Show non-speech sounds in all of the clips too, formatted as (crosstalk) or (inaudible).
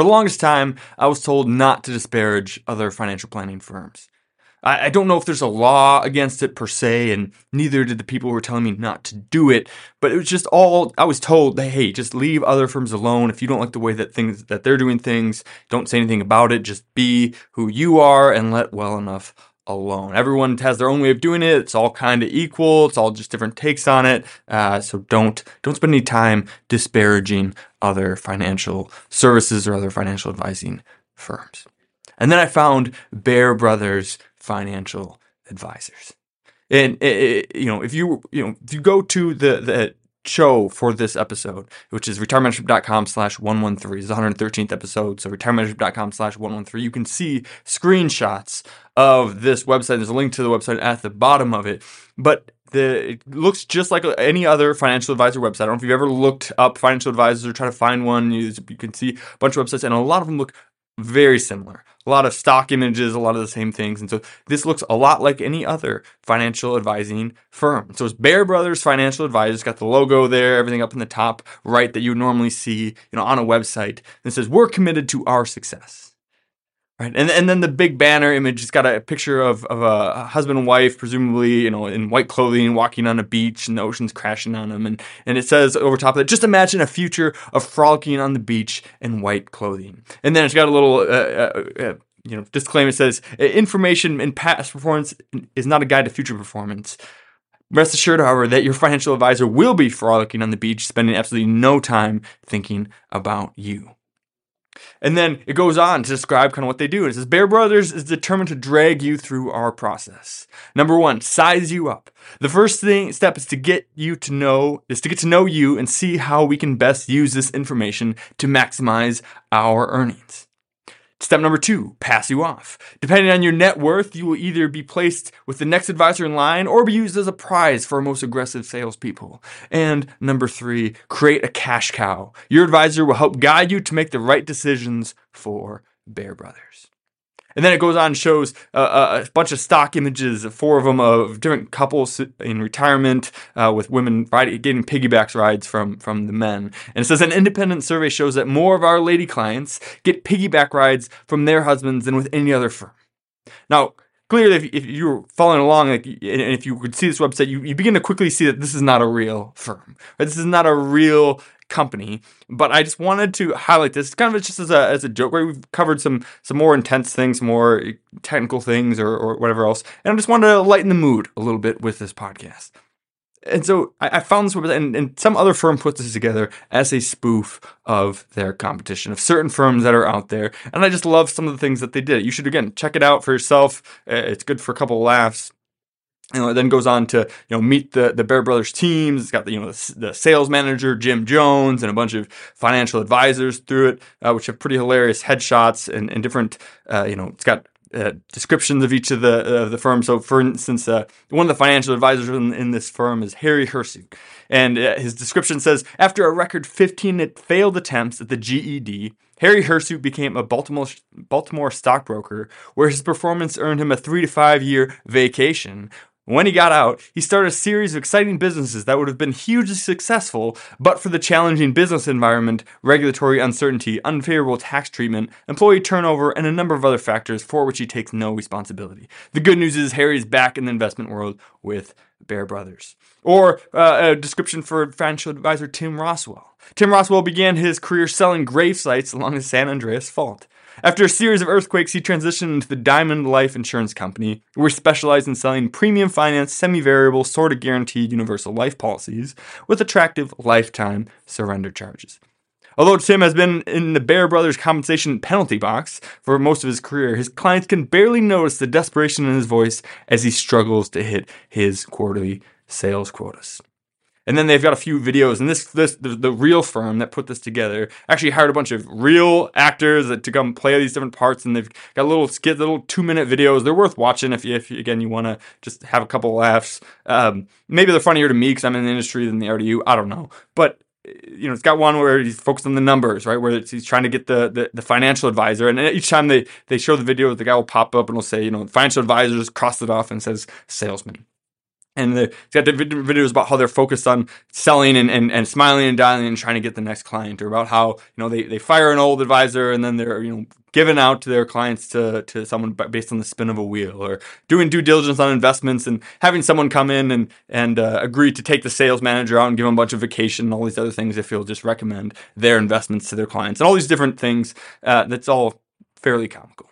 For the longest time, I was told not to disparage other financial planning firms. I, I don't know if there's a law against it per se, and neither did the people who were telling me not to do it. But it was just all I was told that hey, just leave other firms alone. If you don't like the way that things that they're doing things, don't say anything about it. Just be who you are and let well enough alone. Everyone has their own way of doing it. It's all kind of equal. It's all just different takes on it. Uh, so don't don't spend any time disparaging other financial services or other financial advising firms. And then I found Bear Brothers Financial Advisors. And it, it, you know, if you you know if you go to the the show for this episode, which is retirementorship.com slash 113. It's the 113th episode. So retirementorship.com slash 113. You can see screenshots of this website. There's a link to the website at the bottom of it. But the, it looks just like any other financial advisor website. I don't know if you've ever looked up financial advisors or try to find one. You, you can see a bunch of websites, and a lot of them look very similar. A lot of stock images, a lot of the same things. And so this looks a lot like any other financial advising firm. So it's Bear Brothers Financial Advisors, got the logo there, everything up in the top right that you normally see, you know, on a website. And says, We're committed to our success. Right. And, and then the big banner image has got a picture of, of a husband and wife, presumably, you know, in white clothing, walking on a beach and the ocean's crashing on them. And, and it says over top of it, just imagine a future of frolicking on the beach in white clothing. And then it's got a little, uh, uh, uh, you know, disclaimer says, information in past performance is not a guide to future performance. Rest assured, however, that your financial advisor will be frolicking on the beach, spending absolutely no time thinking about you. And then it goes on to describe kind of what they do. It says Bear Brothers is determined to drag you through our process. Number one, size you up. The first thing step is to get you to know is to get to know you and see how we can best use this information to maximize our earnings. Step number two, pass you off. Depending on your net worth, you will either be placed with the next advisor in line or be used as a prize for our most aggressive salespeople. And number three, create a cash cow. Your advisor will help guide you to make the right decisions for Bear Brothers. And then it goes on and shows uh, a bunch of stock images, four of them of different couples in retirement uh, with women riding, getting piggybacks rides from, from the men. And it says an independent survey shows that more of our lady clients get piggyback rides from their husbands than with any other firm. Now, clearly, if, if you're following along, like, and if you could see this website, you, you begin to quickly see that this is not a real firm. Right? This is not a real company. But I just wanted to highlight this kind of just as a, as a joke where we've covered some some more intense things, more technical things or, or whatever else. And I just wanted to lighten the mood a little bit with this podcast. And so I, I found this website, and, and some other firm put this together as a spoof of their competition, of certain firms that are out there. And I just love some of the things that they did. You should, again, check it out for yourself. It's good for a couple laughs know, it then goes on to you know meet the the Bear Brothers teams. It's got the you know the, the sales manager Jim Jones and a bunch of financial advisors through it, uh, which have pretty hilarious headshots and, and different uh, you know it's got uh, descriptions of each of the uh, the firms. So, for instance, uh, one of the financial advisors in, in, this firm is Harry Hirsute, and uh, his description says after a record 15 failed attempts at the GED. Harry Hirsute became a Baltimore, Baltimore stockbroker, where his performance earned him a three to five year vacation, when he got out, he started a series of exciting businesses that would have been hugely successful but for the challenging business environment, regulatory uncertainty, unfavorable tax treatment, employee turnover, and a number of other factors for which he takes no responsibility. The good news is Harry is back in the investment world with Bear Brothers. Or uh, a description for financial advisor Tim Roswell. Tim Roswell began his career selling grave sites along the San Andreas Fault. After a series of earthquakes, he transitioned into the Diamond Life Insurance Company, where he specialized in selling premium finance, semi variable, sort of guaranteed universal life policies with attractive lifetime surrender charges. Although Tim has been in the Bear Brothers compensation penalty box for most of his career, his clients can barely notice the desperation in his voice as he struggles to hit his quarterly sales quotas. And then they've got a few videos, and this this the, the, real firm that put this together actually hired a bunch of real actors that, to come play these different parts, and they've got little skit, little two minute videos. They're worth watching if, if again you want to just have a couple laughs. Um, maybe they're funnier to me because I'm in the industry than they are to you. I don't know, but you know, it's got one where he's focused on the numbers, right? Where he's trying to get the, the, the financial advisor, and each time they they show the video, the guy will pop up and will say, you know, financial advisors cross it off and says salesman. And the, it's got the videos about how they're focused on selling and, and, and smiling and dialing and trying to get the next client or about how you know they, they fire an old advisor and then they're you know giving out to their clients to, to someone based on the spin of a wheel or doing due diligence on investments and having someone come in and and uh, agree to take the sales manager out and give them a bunch of vacation and all these other things if he'll just recommend their investments to their clients and all these different things uh, that's all fairly comical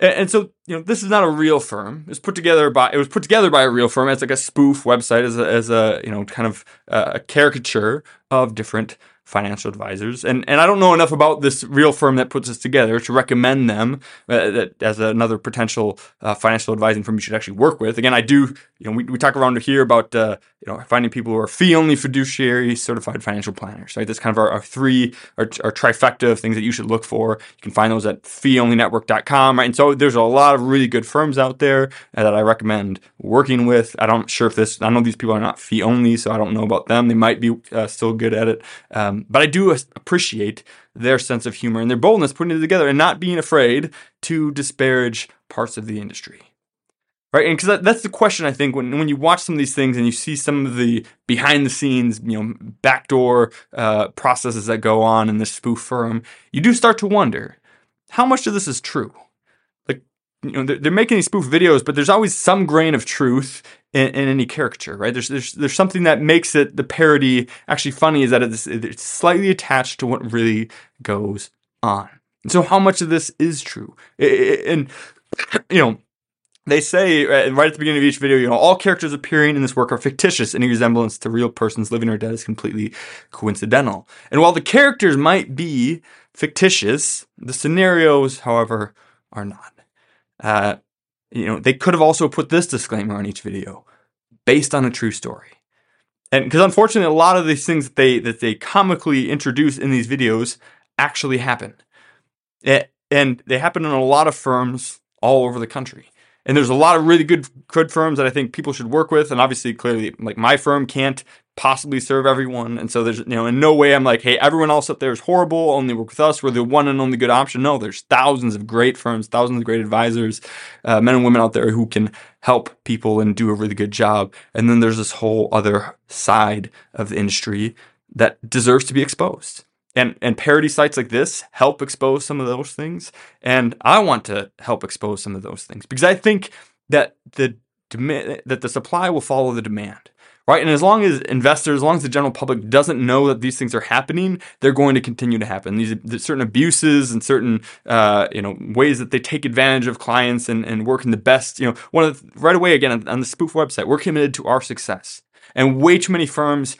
and, so, you know, this is not a real firm. It was put together by it was put together by a real firm as like a spoof website, as a, as a you know kind of uh, a caricature of different financial advisors. And and I don't know enough about this real firm that puts this together to recommend them uh, that as another potential uh, financial advising firm you should actually work with. Again, I do. You know, we, we talk around here about uh, you know finding people who are fee only fiduciary certified financial planners. Right, that's kind of our, our three our, our trifecta of things that you should look for. You can find those at feeonlynetwork.com. Right, and so there's a lot of really good firms out there that I recommend working with. I don't sure if this. I know these people are not fee only, so I don't know about them. They might be uh, still good at it. Um, but I do appreciate their sense of humor and their boldness putting it together and not being afraid to disparage parts of the industry. Right, and because that, that's the question I think when when you watch some of these things and you see some of the behind the scenes, you know, backdoor uh, processes that go on in this spoof firm, you do start to wonder how much of this is true Like, you know they're, making these spoof videos, but there's always some grain of truth in, in, any caricature, right? There's there's there's something that makes it the parody actually funny is that it's, it's slightly attached to what really goes on. And so how much of this is true? And (clears throat) you know. They say uh, right at the beginning of each video, you know, all characters appearing in this work are fictitious. Any resemblance to real persons living or dead is completely coincidental. And while the characters might be fictitious, the scenarios, however, are not. Uh, you know, they could have also put this disclaimer on each video, based on a true story. And because unfortunately, a lot of these things that they that they comically introduce in these videos actually happen, it, and they happen in a lot of firms all over the country. And there's a lot of really good good firms that I think people should work with. And obviously, clearly, like my firm can't possibly serve everyone. And so there's, you know, in no way I'm like, hey, everyone else up there is horrible. Only work with us. We're the one and only good option. No, there's thousands of great firms, thousands of great advisors, uh, men and women out there who can help people and do a really good job. And then there's this whole other side of the industry that deserves to be exposed. And, and parody sites like this help expose some of those things. And I want to help expose some of those things because I think that the that the supply will follow the demand right? And as long as investors, as long as the general public doesn't know that these things are happening, they're going to continue to happen. These certain abuses and certain uh, you know ways that they take advantage of clients and, and work in the best. You know, one of the, right away again on the spoof website, we're committed to our success. And way too many firms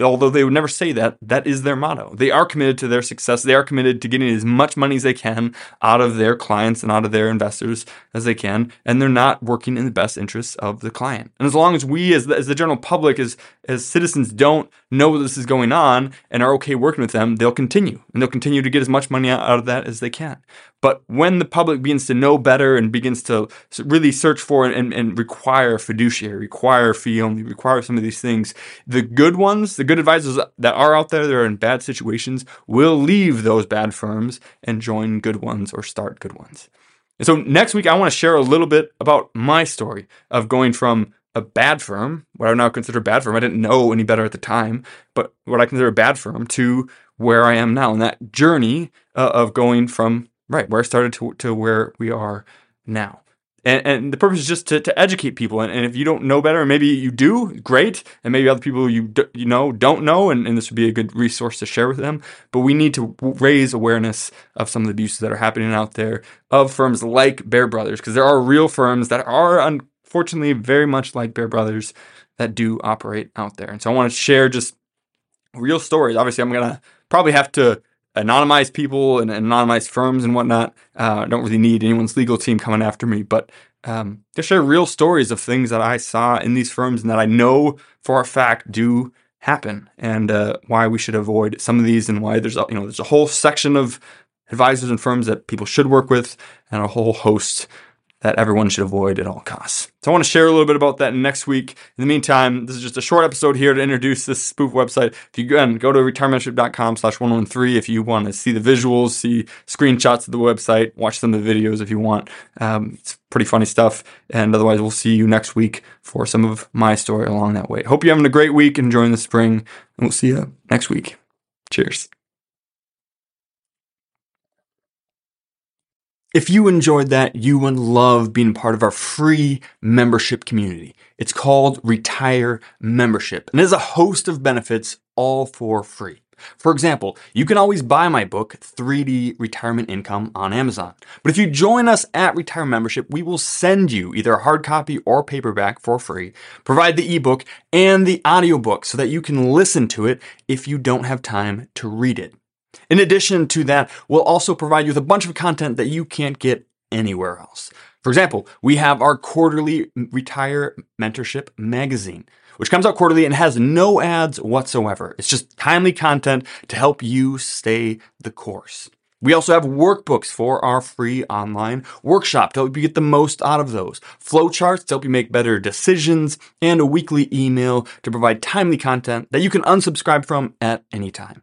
although they would never say that, that is their motto. They are committed to their success. They are committed to getting as much money as they can out of their clients and out of their investors as they can, and they're not working in the best interests of the client. And as long as we, as the, as the general public, as as citizens, don't know this is going on and are okay working with them, they'll continue, and they'll continue to get as much money out of that as they can. But when the public begins to know better and begins to really search for and, and require fiduciary, require fee only, require some of these things, the good ones, the good advisors that are out there that are in bad situations will leave those bad firms and join good ones or start good ones. And so next week, I want to share a little bit about my story of going from a bad firm, what I would now consider a bad firm. I didn't know any better at the time, but what I consider a bad firm to where I am now, and that journey uh, of going from right where I started to, to where we are now. And, and the purpose is just to, to educate people. And, and if you don't know better, and maybe you do, great. And maybe other people you you know don't know, and, and this would be a good resource to share with them. But we need to raise awareness of some of the abuses that are happening out there of firms like Bear Brothers, because there are real firms that are unfortunately very much like Bear Brothers that do operate out there. And so I want to share just real stories. Obviously, I'm gonna probably have to anonymize people and anonymize firms and whatnot. Uh, I don't really need anyone's legal team coming after me, but um, share real stories of things that I saw in these firms and that I know for a fact do happen, and uh, why we should avoid some of these, and why there's you know there's a whole section of advisors and firms that people should work with, and a whole host that everyone should avoid at all costs. So I want to share a little bit about that next week. In the meantime, this is just a short episode here to introduce this spoof website. If you again go to retirementorship.com slash 113 if you want to see the visuals, see screenshots of the website, watch some of the videos if you want. Um, it's pretty funny stuff. And otherwise, we'll see you next week for some of my story along that way. Hope you're having a great week, enjoying the spring, and we'll see you next week. Cheers. If you enjoyed that, you would love being part of our free membership community. It's called Retire Membership and it has a host of benefits all for free. For example, you can always buy my book, 3D Retirement Income, on Amazon. But if you join us at Retire Membership, we will send you either a hard copy or paperback for free, provide the ebook and the audiobook so that you can listen to it if you don't have time to read it. In addition to that, we'll also provide you with a bunch of content that you can't get anywhere else. For example, we have our quarterly Retire Mentorship magazine, which comes out quarterly and has no ads whatsoever. It's just timely content to help you stay the course. We also have workbooks for our free online workshop to help you get the most out of those, flowcharts to help you make better decisions, and a weekly email to provide timely content that you can unsubscribe from at any time.